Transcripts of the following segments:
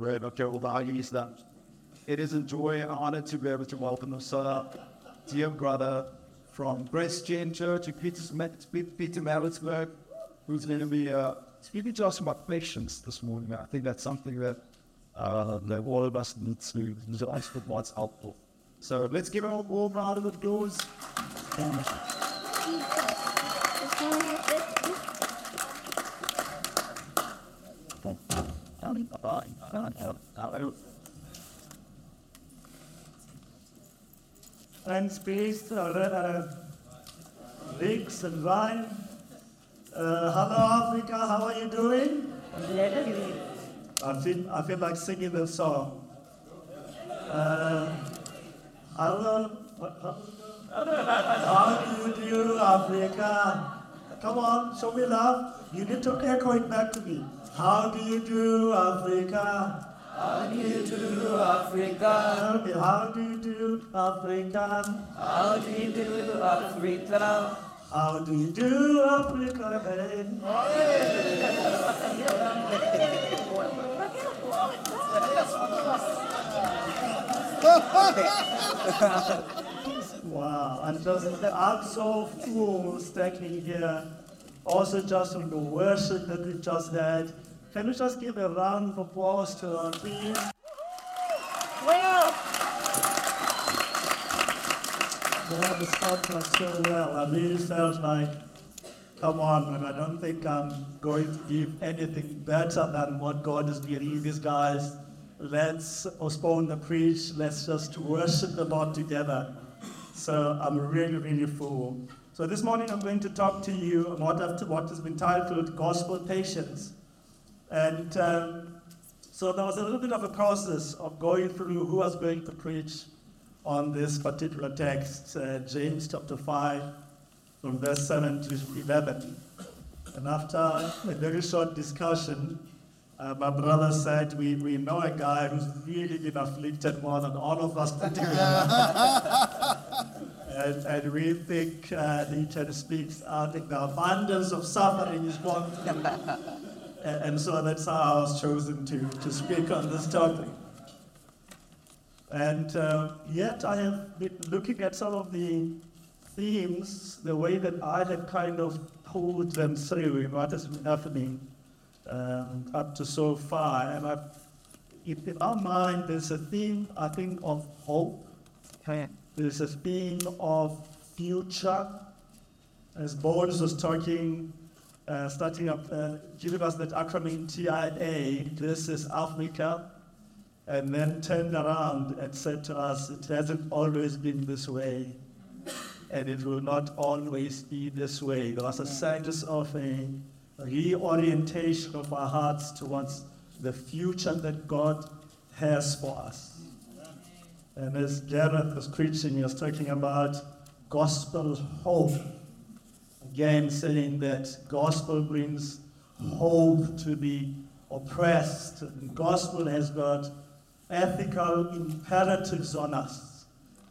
Of Joe values that it is a joy and honor to be able to welcome us, dear brother from Grace Jane Church in Peter, Pietermaritzburg, who's going to be uh, speaking to us about patience this morning. I think that's something that, uh, all of us need to realize for what's helpful. So let's give him a warm round of applause. And space, uh, uh, Riggs and Ryan. Uh, hello, Africa, how are you doing? I feel, I feel like singing the song. Uh, hello, how do you do, Africa? Come on, show me love. You need to echo it back to me. How do you do, Africa? How do you do, Africa? How do you do, Africa? How do you do, Africa? How do you do, Africa? wow, and just, I'm so full standing here. Also, just from the worship that we just had. Can we just give a round of applause to our team? Well, Well, the start was so well. I really felt like, come on, man, I don't think I'm going to give anything better than what God is giving these guys. Let's postpone the preach. Let's just worship the Lord together. So I'm really, really full. So this morning I'm going to talk to you about what, has been titled Gospel Patience. And um, so there was a little bit of a process of going through who was going to preach on this particular text, uh, James chapter 5, from verse 7 to 11. And after a very short discussion, uh, my brother said, we, we know a guy who's really been afflicted more than all of us put together. and, and we think uh, he can speak out in the abundance of suffering is one. and, and so that's how I was chosen to, to speak on this topic. And uh, yet I have been looking at some of the themes, the way that I have kind of pulled them through in what has been happening um, up to so far. And if in our mind, there's a theme, I think, of hope. There's a theme of future. As Boris was talking, uh, starting up, uh, giving us that acronym TIA, this is Africa and then turned around and said to us, It hasn't always been this way, and it will not always be this way. There was a sense of a reorientation of our hearts towards the future that God has for us. And as Gareth was preaching, he was talking about gospel hope. Again, saying that gospel brings hope to the oppressed. And gospel has got ethical imperatives on us.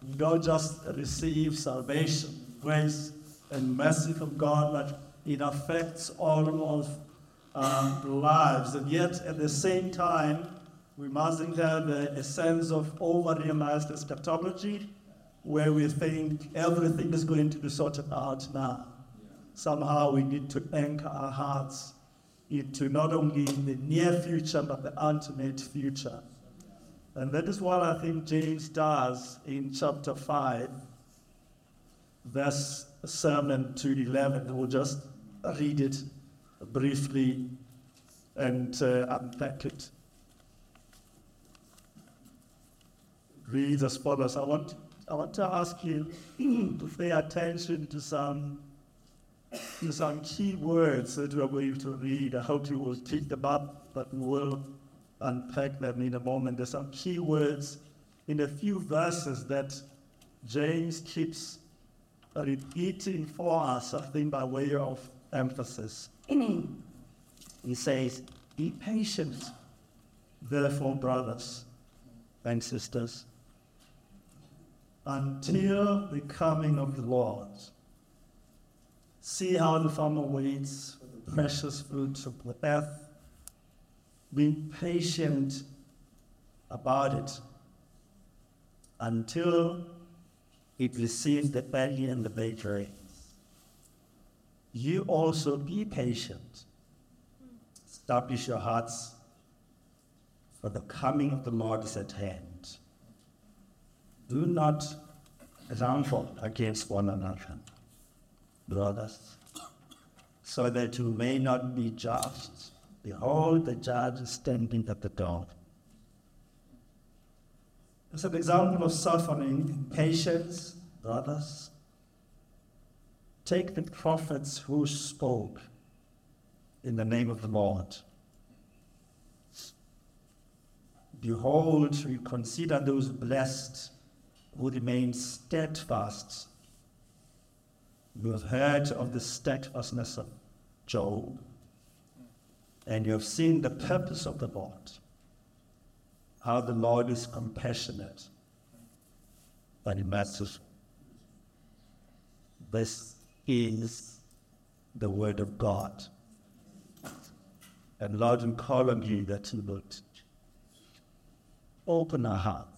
We don't just receive salvation, grace, and mercy from God, but it affects all of our lives. And yet, at the same time, we mustn't have a, a sense of over-realized eschatology where we think everything is going to be sorted out now. Somehow we need to anchor our hearts into not only the near future, but the ultimate future. And that is what I think James does in chapter 5, verse 7 to 11. We'll just read it briefly and uh, unpack it. Read as follows. I want, I want to ask you to pay attention to some, to some key words that we're going to read. I hope you will take them up, but we will unpack them in a moment. There's some key words in a few verses that James keeps repeating for us, I think by way of emphasis. he says, Be patient, therefore, brothers and sisters, until the coming of the Lord. See how the farmer waits for the precious fruits of the earth Be patient about it until it receives the belly and the bakery. You also be patient. Establish your hearts, for the coming of the Lord is at hand. Do not rumble against one another, brothers, so that you may not be judged. Behold, the judge is standing at the door. It's an example of suffering, patience, brothers. Take the prophets who spoke in the name of the Lord. Behold, we consider those blessed who remain steadfast. You have heard of the steadfastness of Job, and you have seen the purpose of the Lord, how the Lord is compassionate, but merciful. This is the word of God. And Lord, we call on you that you would open our hearts.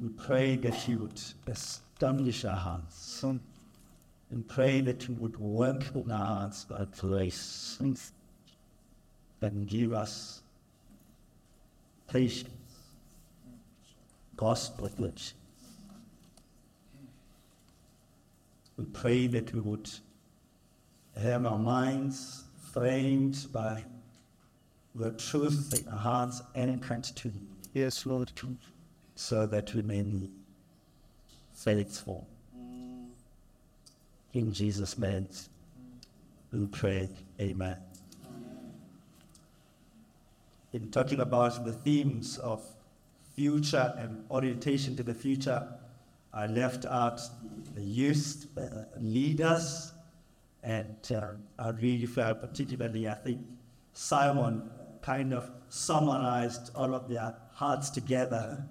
We pray that you would establish our hearts. And pray that you would work in our hearts by grace and give us patience, gospel which we pray that we would have our minds framed by the truth in our hearts anchored to you. Yes, Lord. So that we may be faithful. In Jesus' name, we pray. Amen. In talking about the themes of future and orientation to the future, I left out the youth uh, leaders, and uh, I really felt particularly, I think Simon kind of summarized all of their hearts together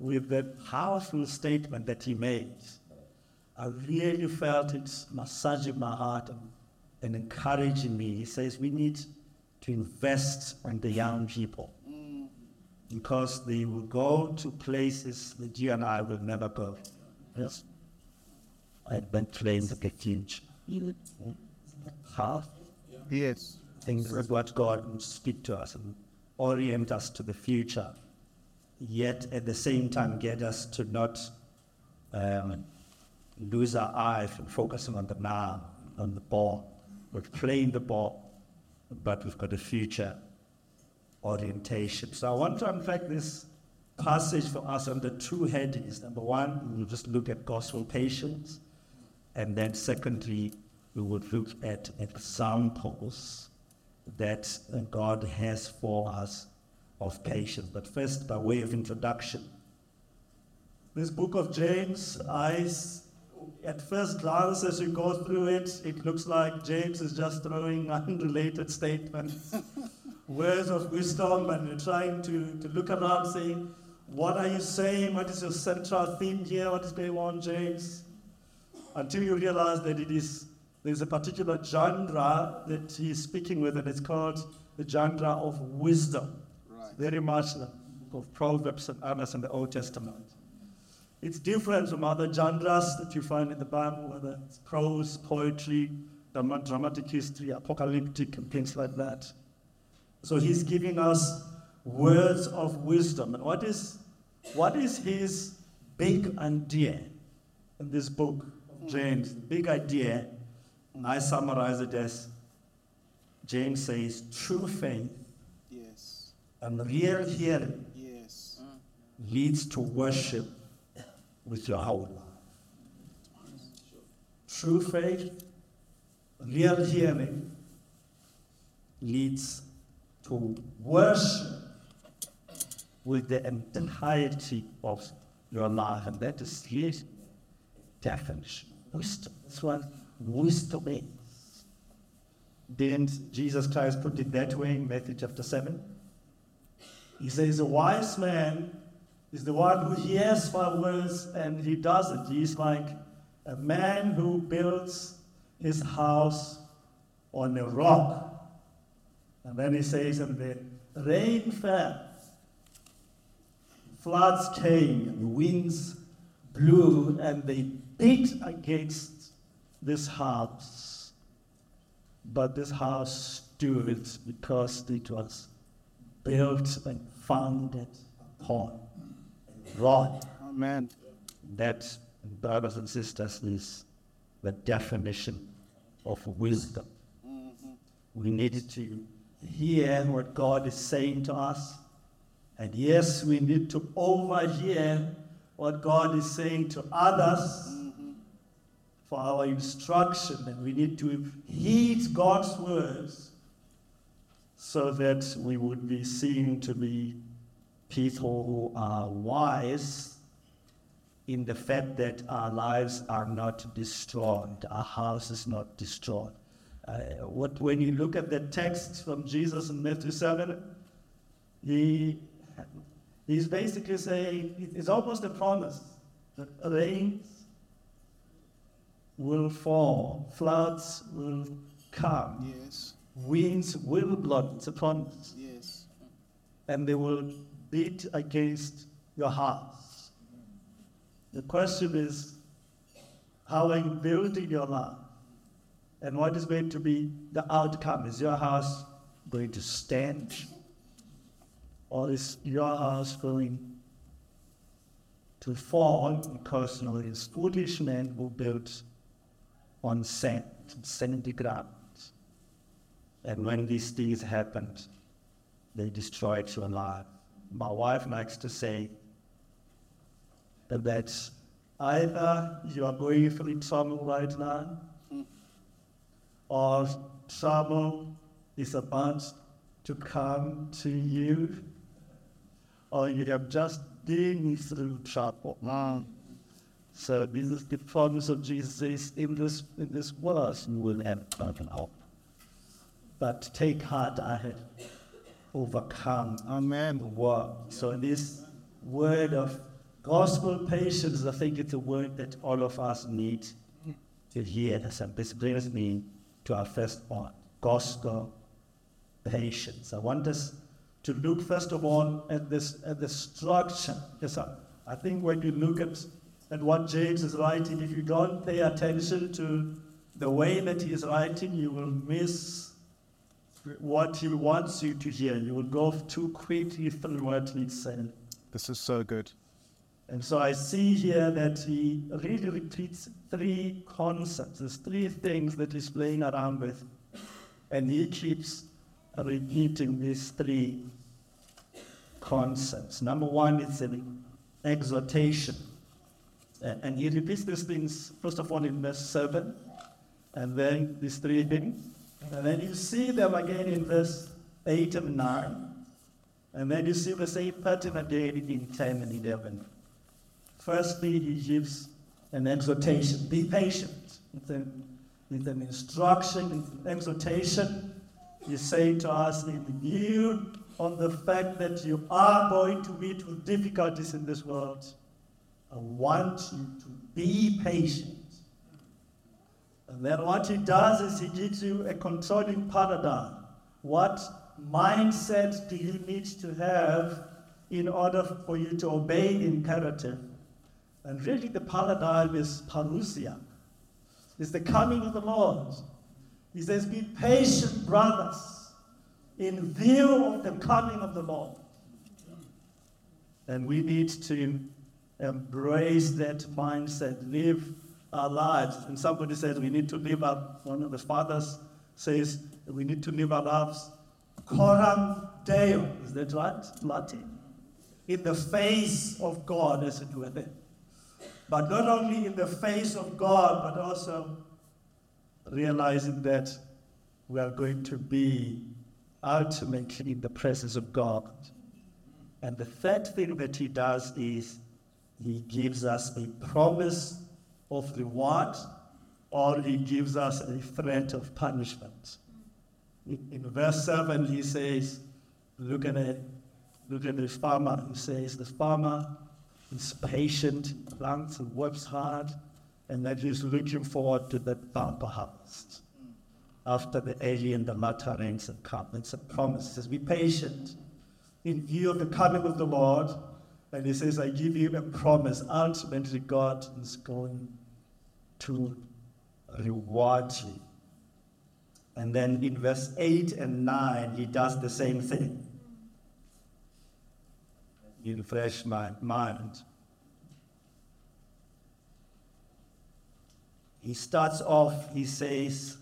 with the powerful statement that he made. I really felt it massaging my heart and, encouraging me. He says we need to invest in the young people because they will go to places that you and I will never go. Yes. I've been trained playing the future. How? Yes. Things is what God will speak to us and orient us to the future, yet at the same time get us to not um, lose our eye from focusing on the now, on the ball. We're playing the ball, but we've got a future orientation. So I want to unpack this passage for us under two headings. Number one, we'll just look at gospel patience, and then secondly, we would look at examples that God has for us of patience. But first, by way of introduction, this book of James, I, at first glance, as you go through it, it looks like James is just throwing unrelated statements, words of wisdom, and you're trying to, to look around saying, What are you saying? What is your central theme here? What is going on, James? Until you realize that it is there's a particular genre that he's speaking with, and it's called the genre of wisdom. Very much of Proverbs and others in the Old Testament. It's different from other genres that you find in the Bible, whether it's prose, poetry, dramatic history, apocalyptic, and things like that. So he's giving us words of wisdom. And what is, what is his big idea in this book of James? The big idea, and I summarize it as James says, true faith. And real hearing Yes. leads to worship with your whole life. True faith, real hearing leads to worship with the entirety of your life, and that is his definition. Wisdom. That's what wisdom is. Didn't Jesus Christ put it that way in Matthew chapter 7? He says, A wise man is the one who hears my words and he does it. He's like a man who builds his house on a rock. And then he says, And the rain fell, floods came and winds blew and they beat against this house. But this house stood because it was built and founded upon rock. Amen. That, brothers and sisters, is the definition of wisdom. Mm-hmm. We need to hear what God is saying to us. And yes, we need to overhear what God is saying to others mm-hmm. for our instruction. And we need to heed God's words so that we would be seen to be people who are wise in the fact that our lives are not destroyed, our house is not destroyed. Uh, what, when you look at the text from Jesus in Matthew 7, he, he's basically saying, it's almost a promise that rains will fall, floods will come, Yes. Winds will blow, a promise, Yes. and they will beat against your house. The question is, how are you building your life? And what is going to be the outcome? Is your house going to stand? Or is your house going to fall because you know, foolish men who built on sand, sandy ground. And when these things happened, they destroyed your life. My wife likes to say that either you are going through trouble right now, or trouble is about to come to you, or you have just been through trouble. So this is the promise of Jesus in this in this world you will have trouble. But take heart, I have overcome Amen. the world. So this word of gospel patience, I think it's a word that all of us need to hear. And this brings me to our first point, gospel patience. I want us to look first of all at this at the structure. Yes, I, I think when you look at, at what James is writing, if you don't pay attention to the way that he is writing, you will miss what he wants you to hear. You will go too quickly through what he's saying. This is so good. And so I see here that he really repeats three concepts. There's three things that he's playing around with. And he keeps repeating these three concepts. Number one is an exhortation. And he repeats these things, first of all, in verse 7, and then these three things. And then you see them again in verse 8 and 9. And then you see the same pattern again in 10 and 11. Firstly, he gives an exhortation. Be patient. It's an, it's an instruction, it's an exhortation. He's saying to us, view of the fact that you are going to meet with difficulties in this world, I want you to be patient. Then what he does is he gives you a controlling paradigm. What mindset do you need to have in order for you to obey imperative? And really the paradigm is parousia. It's the coming of the Lord. He says, Be patient, brothers, in view of the coming of the Lord. And we need to embrace that mindset, live our lives. And somebody says we need to live up, one of the fathers says we need to live our lives coram deo. Is that right? Latin. In the face of God, as it were. But not only in the face of God, but also realizing that we are going to be ultimately in the presence of God. And the third thing that he does is he gives us a promise of reward or he gives us a threat of punishment. In, verse 7, he says, look at it, look at the farmer. He says, the farmer is patient, plants and works hard, and that he's looking forward to the bumper harvest. After the and the latter rains have come. It's a promise. It says, be patient in view of the coming of the Lord. And he says, I give you a promise. Ultimately, God is going to reward you. And then in verse 8 and 9, he does the same thing. You refresh my mind. He starts off, he says,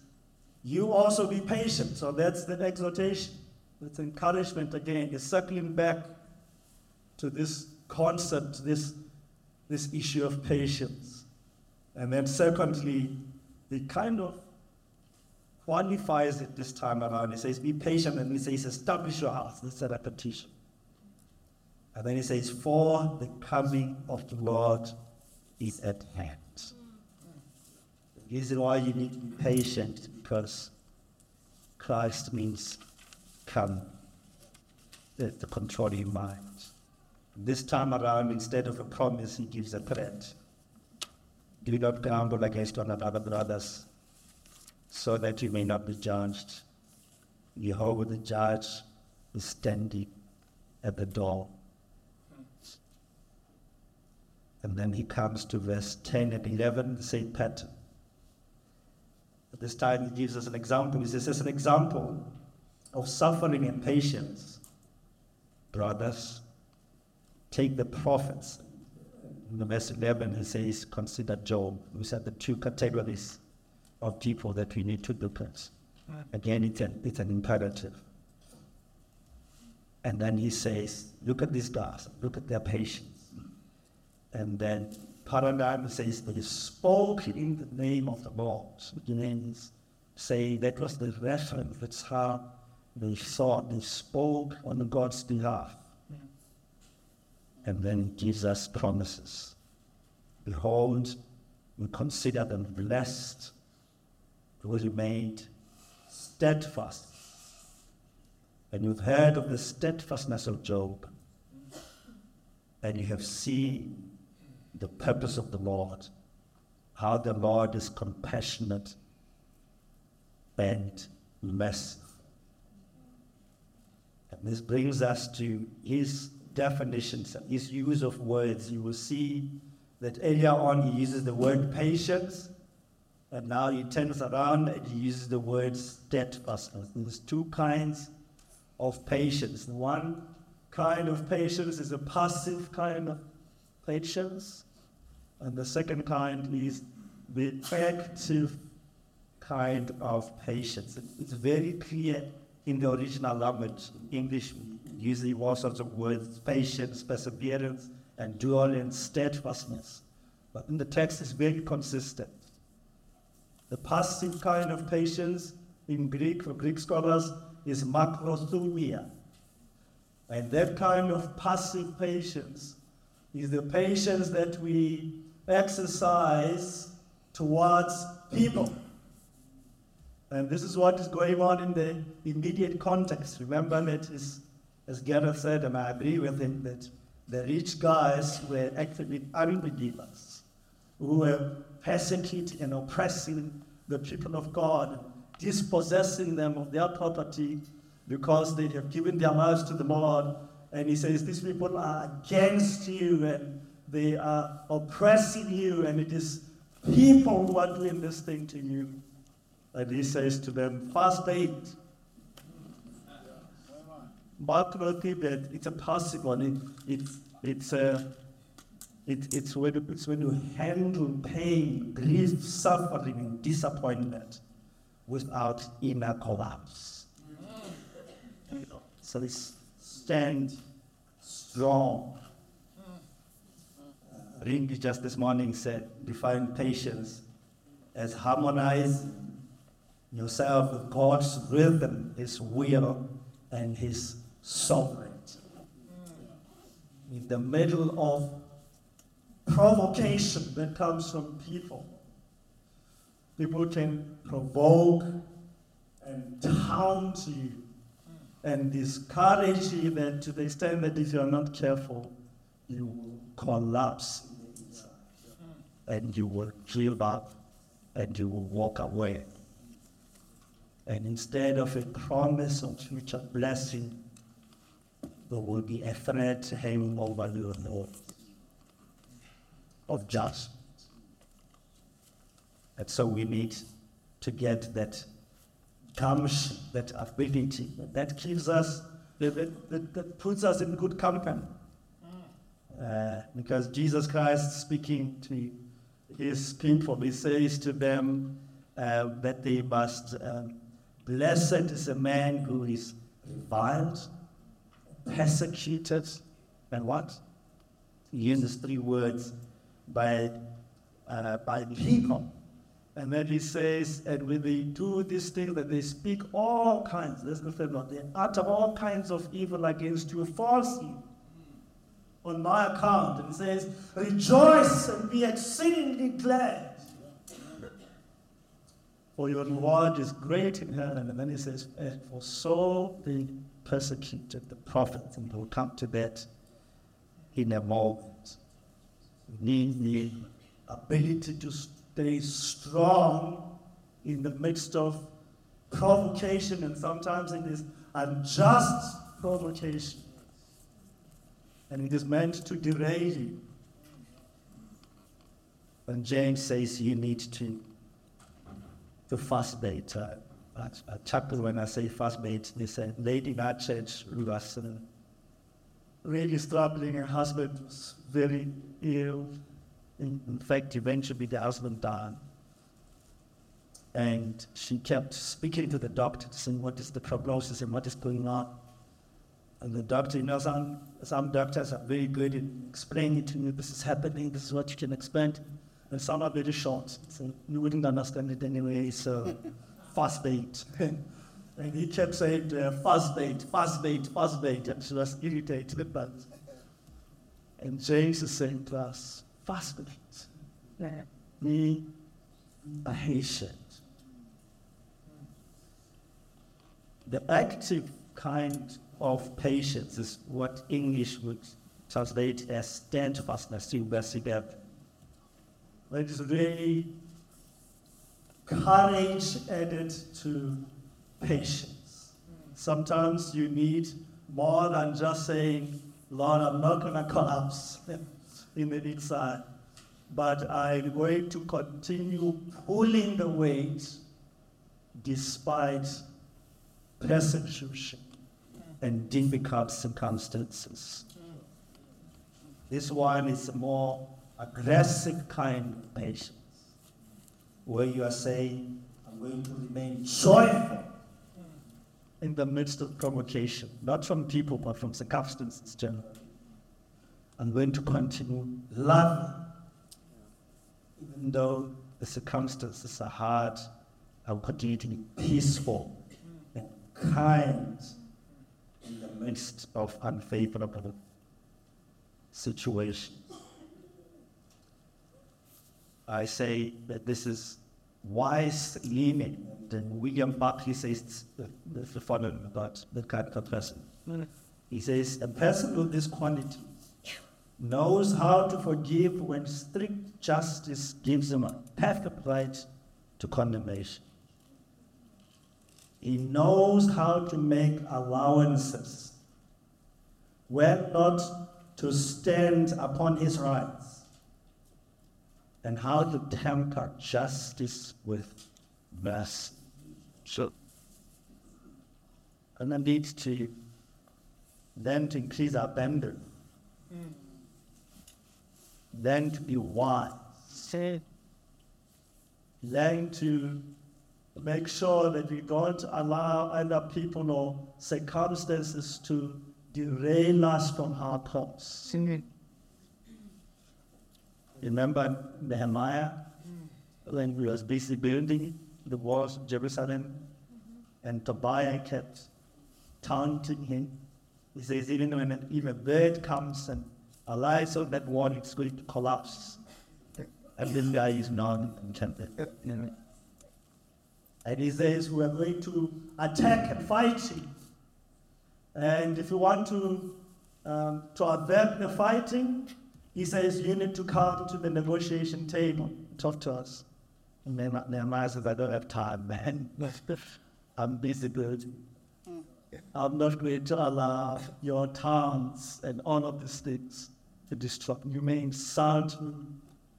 You also be patient. So that's the exhortation. That's encouragement again. He's circling back to this concept, this, this issue of patience. And then, secondly, he kind of qualifies it this time around. He says, Be patient, and he says, Establish your house. That's a repetition. And then he says, For the coming of the Lord is at hand. The reason why you need to be patient because Christ means come to control your mind. This time around, instead of a promise, he gives a threat. Do not gamble against one another, brothers, so that you may not be judged. Behold, the judge is standing at the door. And then he comes to verse 10 and 11, the same pattern. At this time, he gives us an example. He says, as an example of suffering and patience, brothers, take the prophets. In the verse 11, he says, consider Job. We said the two categories of people that we need to look at. Again, it's an, it's an imperative. And then he says, look at these guys, look at their patience. And then paradigm says they spoke in the name of the Lord. Which means say that was the reference, that's how they thought, they spoke on God's behalf and then gives us promises. Behold, we consider them blessed who remained steadfast. And you've heard of the steadfastness of Job, and you have seen the purpose of the Lord, how the Lord is compassionate and merciful. And this brings us to his definitions and his use of words. You will see that earlier on he uses the word patience, and now he turns around and he uses the word steadfastness. There's two kinds of patience. One kind of patience is a passive kind of patience, and the second kind is the active kind of patience. It's very clear in the original language, English, using all sorts of words, patience, perseverance, and endurance, steadfastness. But in the text, it's very consistent. The passive kind of patience in Greek, for Greek scholars, is macrothumia. And that kind of passive patience is the patience that we exercise towards people. And this is what is going on in the immediate context. Remember that, is, as Gareth said, and I agree with him, that the rich guys were actually unbelievers who were persecuting and oppressing the people of God, dispossessing them of their property because they have given their lives to the Lord. And he says, These people are against you and they are oppressing you, and it is people who are doing this thing to you. And he says to them, Vasbyt. Will that it's one. It, it, it's, a, uh, it, it's, when, it's when you handle pain, grief, suffering, and disappointment without inner collapse. So they stand strong. Ringy just this morning said, define patience as harmonize yourself with God's rhythm, His will, and His sovereignty. In the middle of provocation that comes from people, people can provoke and taunt you and discourage you that to the extent that if you're not careful, you will collapse and you will give up and you will walk away. And instead of a promise of future blessing, there will be a threat hanging over your head of judgment. And so we need to get that gumption, that ability that gives us, that, that, that, puts us in good company. Uh, because Jesus Christ speaking to his people, he says to them uh, that they must, um, blessed is a man who is reviled, persecuted, and what? He uses three words by, uh, by people. And then he says, and when they do this thing, that they speak all kinds, let's go further, they utter all kinds of evil against you falsely on my account. And he says, rejoice and be exceedingly glad. For your reward is great in heaven. And then he says, "And for so they persecuted the prophets. And we'll come to that in a moment. We need the ability to stay strong in the midst of provocation and sometimes it is unjust provocation. And it is meant to derail you. And James says you need to, to vasbyt. At, at chapel, when I say vasbyt, they said, lady our church who was uh, really struggling, her husband was very ill. In, in fact, eventually the husband died. And she kept speaking to the doctor, saying, What is the prognosis and what is going on? And the doctor, you know, some, some doctors are very good in explaining to you this is happening, this is what you can expect. And some are very short, so you wouldn't understand it anyway, so vasbyt. and he kept saying, uh, vasbyt, fast bait, vasbyt, and she was irritated. But, and James is saying to us, vasbyt. Be patient. The active kind of patience is what English would translate as steadfastness to. It is really courage added to patience. Sometimes you need more than just saying, Lord, I'm not going to collapse in the inside, but I'm going to continue pulling the weight despite persecution and difficult circumstances. This one is a more aggressive kind of patience, where you are saying, I'm going to remain joyful in the midst of provocation, not from people, but from circumstances generally. I'm going to continue loving, even though the circumstances are hard, I'll continue to be peaceful and kind in the midst of unfavorable situations. I say that this is wise living. Then William Barclay says the, the following about the character person. Mm-hmm. He says, a person with this quality knows how to forgive when strict justice gives him a perfect right to condemnation. He knows how to make allowances when not to stand upon his rights, and how to temper justice with mercy. So, and then leads to then to increase our abandon, mm. then to be wise, eh. then to make sure that we don't allow other people or circumstances to derail us from our course. Remember Nehemiah when he was busy building the walls of Jerusalem and Tobiah kept taunting him. He says, even when an, even a bird comes and alights on that wall, it's going to collapse. And this guy is not enchanted. And he says, we are going to attack and fight him. And if you want to, um, to avert the fighting, he says, you need to come to the negotiation table, talk to us. And Nehemiah says, I don't have time, man. I'm busy building. Hmm. I'm not going to allow your towns and all of these things to destroy. You may insult me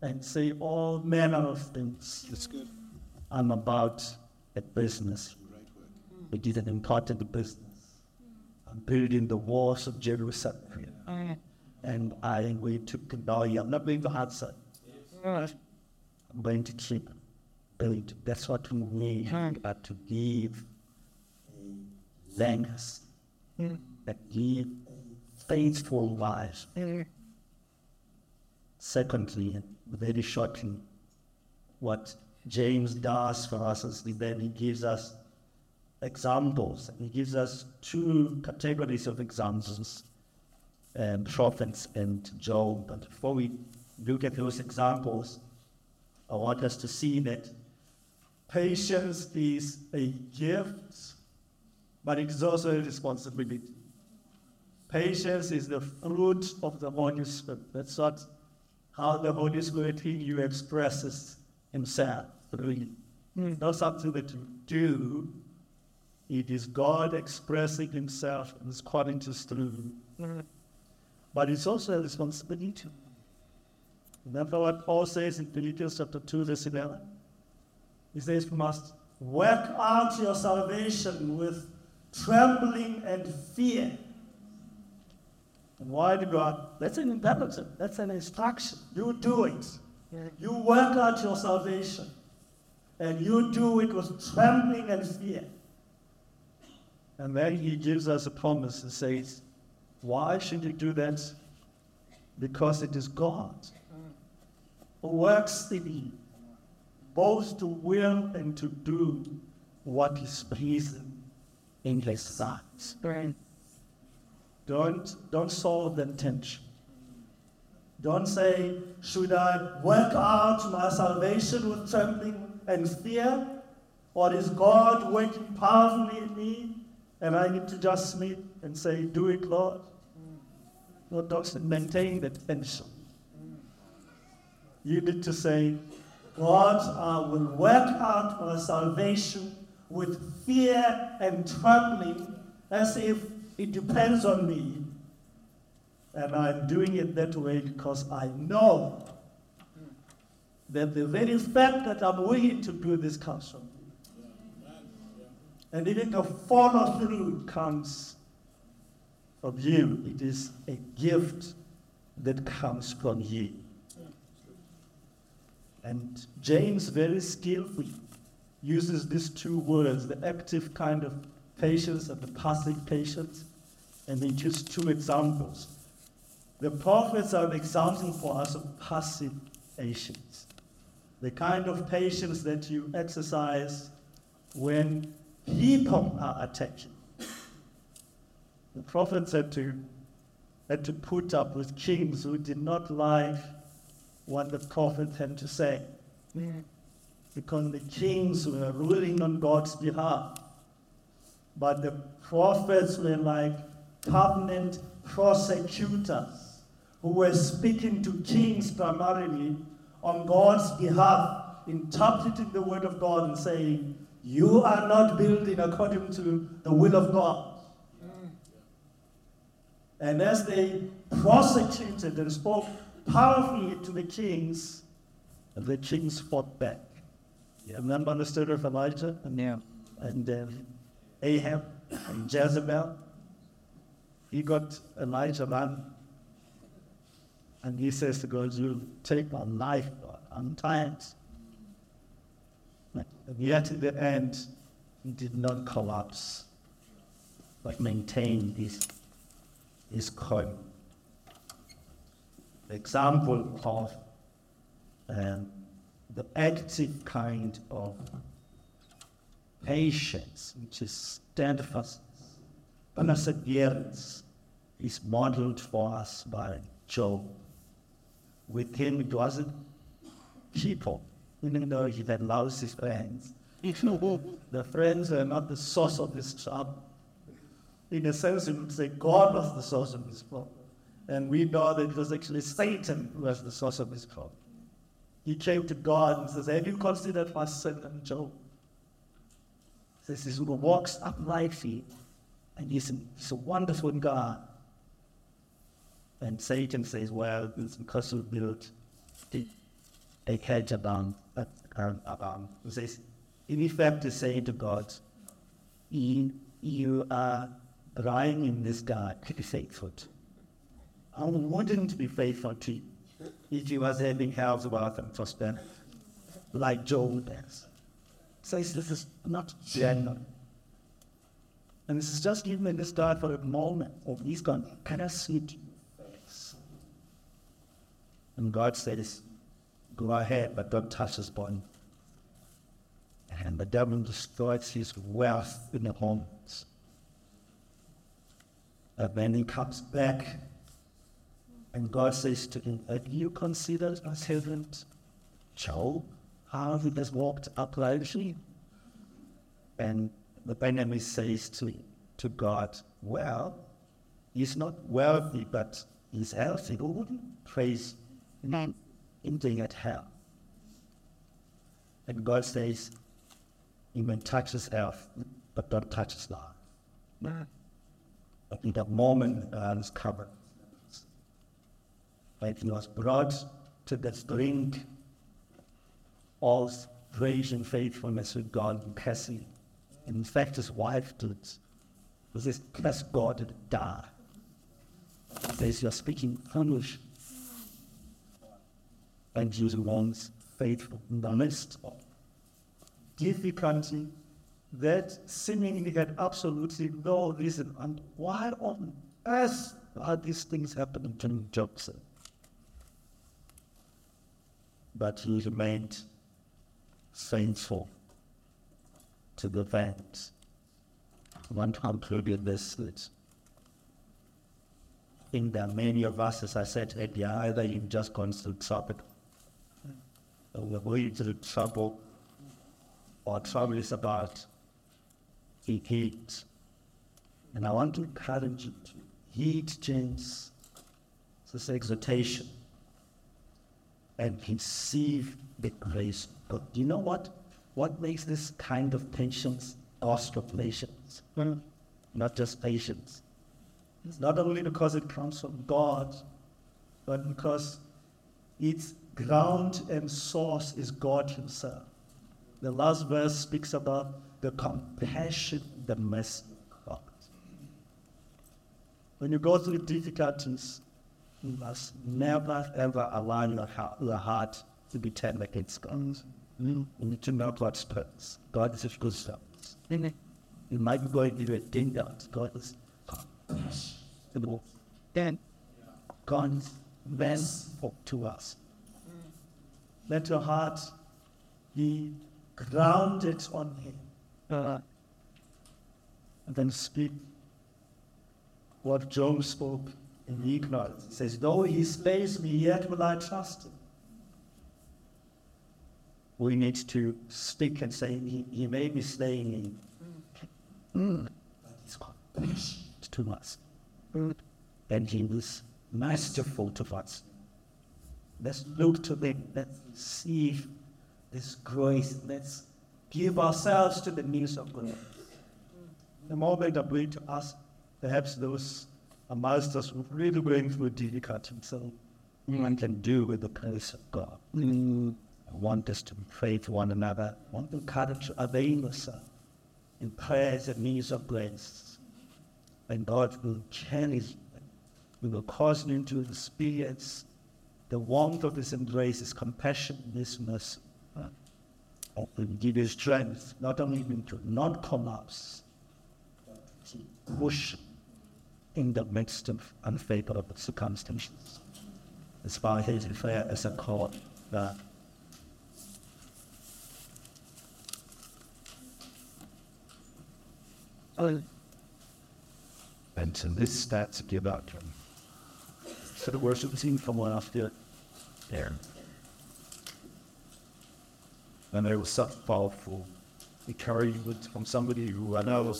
and say all manner of things. That's good. I'm about a business. Right work. It is an important business. I'm building the walls of Jerusalem. And I going to you. I'm not going to answer. I'm going to keep building. That's what we need uh, to give a legacy, that give faithful lives. Secondly, very shortly, what James does for us is then he gives us examples. He gives us two categories of examples, um, prophets and Job. But before we look at those examples, I want us to see that patience is a gift, but it is also a responsibility. Patience is the fruit of the Holy Spirit. That's what how the Holy Spirit in you expresses himself through you. Not something that you do. It is God expressing himself in his qualities through you. But it's also a responsibility. Remember what Paul says in Philippians chapter 2, verse 11? He says, You must work out your salvation with trembling and fear. And why do God? That's an imperative. That's an instruction. You do it. You work out your salvation. And you do it with trembling and fear. And then he gives us a promise and says, Why should you do that? Because it is God who works in you, both to will and to do what is pleasing in his sight. Don't, don't solve the tension. Don't say, should I work out my salvation with trembling and fear? Or is God working powerfully in me? And I need to just submit and say, do it, Lord. No, don't maintain the tension. You need to say, God, I will work out my salvation with fear and trembling as if it depends on me. And I'm doing it that way because I know that the very fact that I'm willing to do this comes from you. And even the follow through comes from you. It is a gift that comes from you. And James very skillfully uses these two words, the active kind of patience and the passive patience, and he gives two examples. The prophets are an example for us of passive patience, the kind of patience that you exercise when people are attacking. The prophets had to, had to put up with kings who did not like what the prophet had to say. Because the kings were ruling on God's behalf. But the prophets were like covenant prosecutors who were speaking to kings primarily on God's behalf, interpreting the word of God and saying, You are not building according to the will of God. And as they prosecuted and spoke powerfully to the kings, the kings fought back. You remember the story of Elijah and, Yeah. and uh, Ahab and Jezebel? He got Elijah man, and he says to God, You take my life, God, I'm tired. And yet, in the end, he did not collapse, but maintained his, calm. The example of um, the active kind of patience, which is steadfastness, perseverance, is modeled for us by Job. With him, it wasn't people, even though he had lost his friends. the friends are not the source of his trouble. In a sense, you would say God was the source of his problem. And we know that it was actually Satan who was the source of his problem. He came to God and says, Have you considered my servant Job? Says, He walks uprightly And he's, he's a wonderful God. And Satan says, well, it's because we built a hedge around, around. He says, in effect, to say to God, you, you are lying in this God to be faithful. I wouldn't be faithful to you if you was having health, wealth, and prosperity, like Job does. Says this is not genuine. And this is just even in the start for a moment of he's gone, can I see it? And God says, Go ahead, but don't touch his body. And the devil destroys his wealth in the homes. And then he comes back, and God says to him, Have uh, you considered my servant Job? How he has walked uprightly? And the enemy says to, to God, Well, he's not wealthy, but he's healthy. Who wouldn't praise him in at hell? And God says, You may touch his health, but don't touch his life. Mm. In the moment God is covered, when he was brought to the brink of grace and faithfulness with God passing. In fact, his wife did. Was this bless God to die. Says you're speaking English. And you one's faithful in the midst of difficulty that seemingly had absolutely no reason. And why on earth are these things happening to Joseph? But he remained faithful to the event. I want to conclude this that are many of us, as I said earlier, either you've just gone through trouble, or we're going through trouble, or trouble is about to heat. And I want to encourage you to heed James, this exhortation, and receive the grace. But do you know what? What makes this kind of patience cost of patience? Not just patience. It's not only because it comes from God, but because its ground and source is God Himself. The last verse speaks about the compassion, the mercy of God. When you go through difficulties, you must never ever allow your heart, your heart to be turned against God. Hmm? You need to know God's purpose. God is a good service. You might be going through a danger. God is then God is to us. Hmm. Let your heart be grounded on Him. Uh, and then speak what Job spoke in ignorance. He says, Though he slays me, yet will I trust him. We need to speak and say, He, he may be slaying me. Mm. But he's to us. Mm. And he was masterful to us. Let's look to him. Let's see this grace. Let's give ourselves to the needs of God. The moment that we to us, perhaps those amongst us who really going through difficult so one can do with the grace of God. Mm. I want us to pray for one another. I want the to avail yourself in prayers and needs of grace. And God will cherish we will cause you to experience the warmth of His embrace, His compassion, His mercy. Will give you strength, not only to not collapse, but to push in the midst of unfavorable circumstances. As far as fair as a call that and to this stats give out to him. So the worship team come on after there. And there was such powerful encouragement from somebody who I know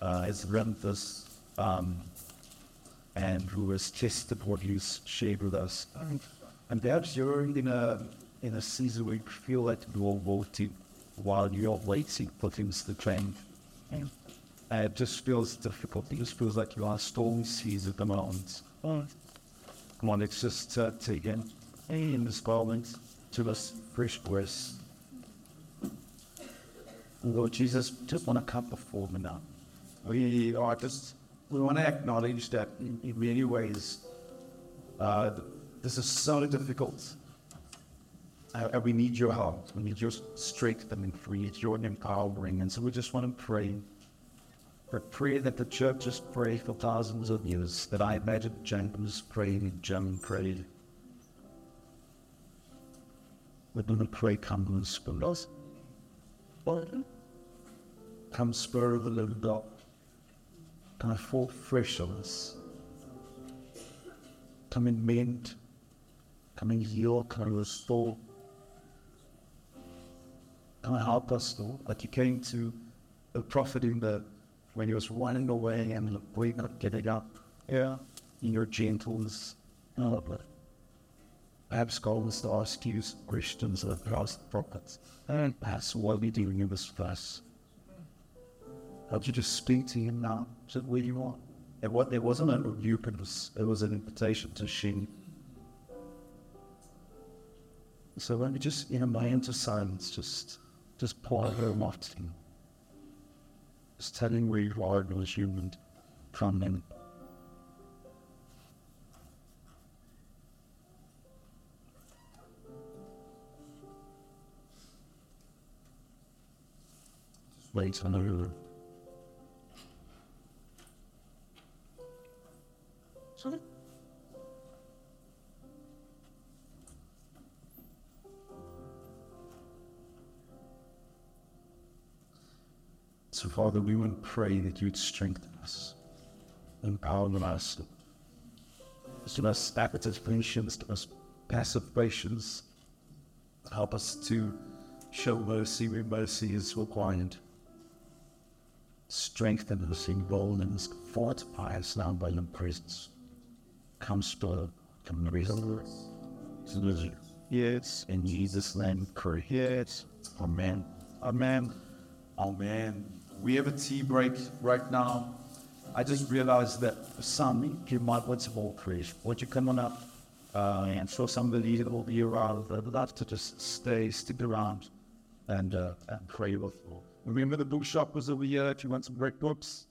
uh, has run this um, and who has tested what he's shared with us. And perhaps you're in a, in a season where you feel like you're waiting while you're waiting for things to change. And it just feels difficult. It just feels like you are stormy seas at the moment. Come on, let's just uh, take in, this moment to us fresh grace. Lord Jesus, just want to come before me now. We are just, we want to acknowledge that in, in many ways, uh, this is so difficult. Uh, and we need your help. We need your strength and we need your empowering. And so we just want to pray. We pray that the church just pray for thousands of years. That I imagine James prayed and Jim prayed. We're going to pray, come and spirit us. Come, spur of the living God. Come and fall fresh on us. Come and mend. Come and heal. Come and restore. Come and help us, Lord. Like you came to the prophet in the when he was running away and boy not getting up. Yeah. In your gentleness. Oh, but perhaps God was to ask you questions of the prophets. And perhaps what we're doing in this verse. Help you just speak to him now, just where you are. And what there wasn't a rebuke, it was, it was an invitation to share. So let me just, in a moment of silence, just just pour her marketing. Just telling where you are as human from. Just wait on her. Father, we would pray that you would strengthen us, empower us, give us appetites, patience, give us passive patience, help us to show mercy where mercy is required. Strengthen us in boldness, fortify us now by your presence. Come, Spirit, come reason. Yes. In Jesus' name, pray. Yes. Amen. Amen. Amen. We have a tea break right now. I just realized that some you might want some more prayer. Would you come on up uh, and show somebody that will be around? I'd love to just stay, stick around, and uh, and pray with you. Remember the bookshop was over here if you want some great books.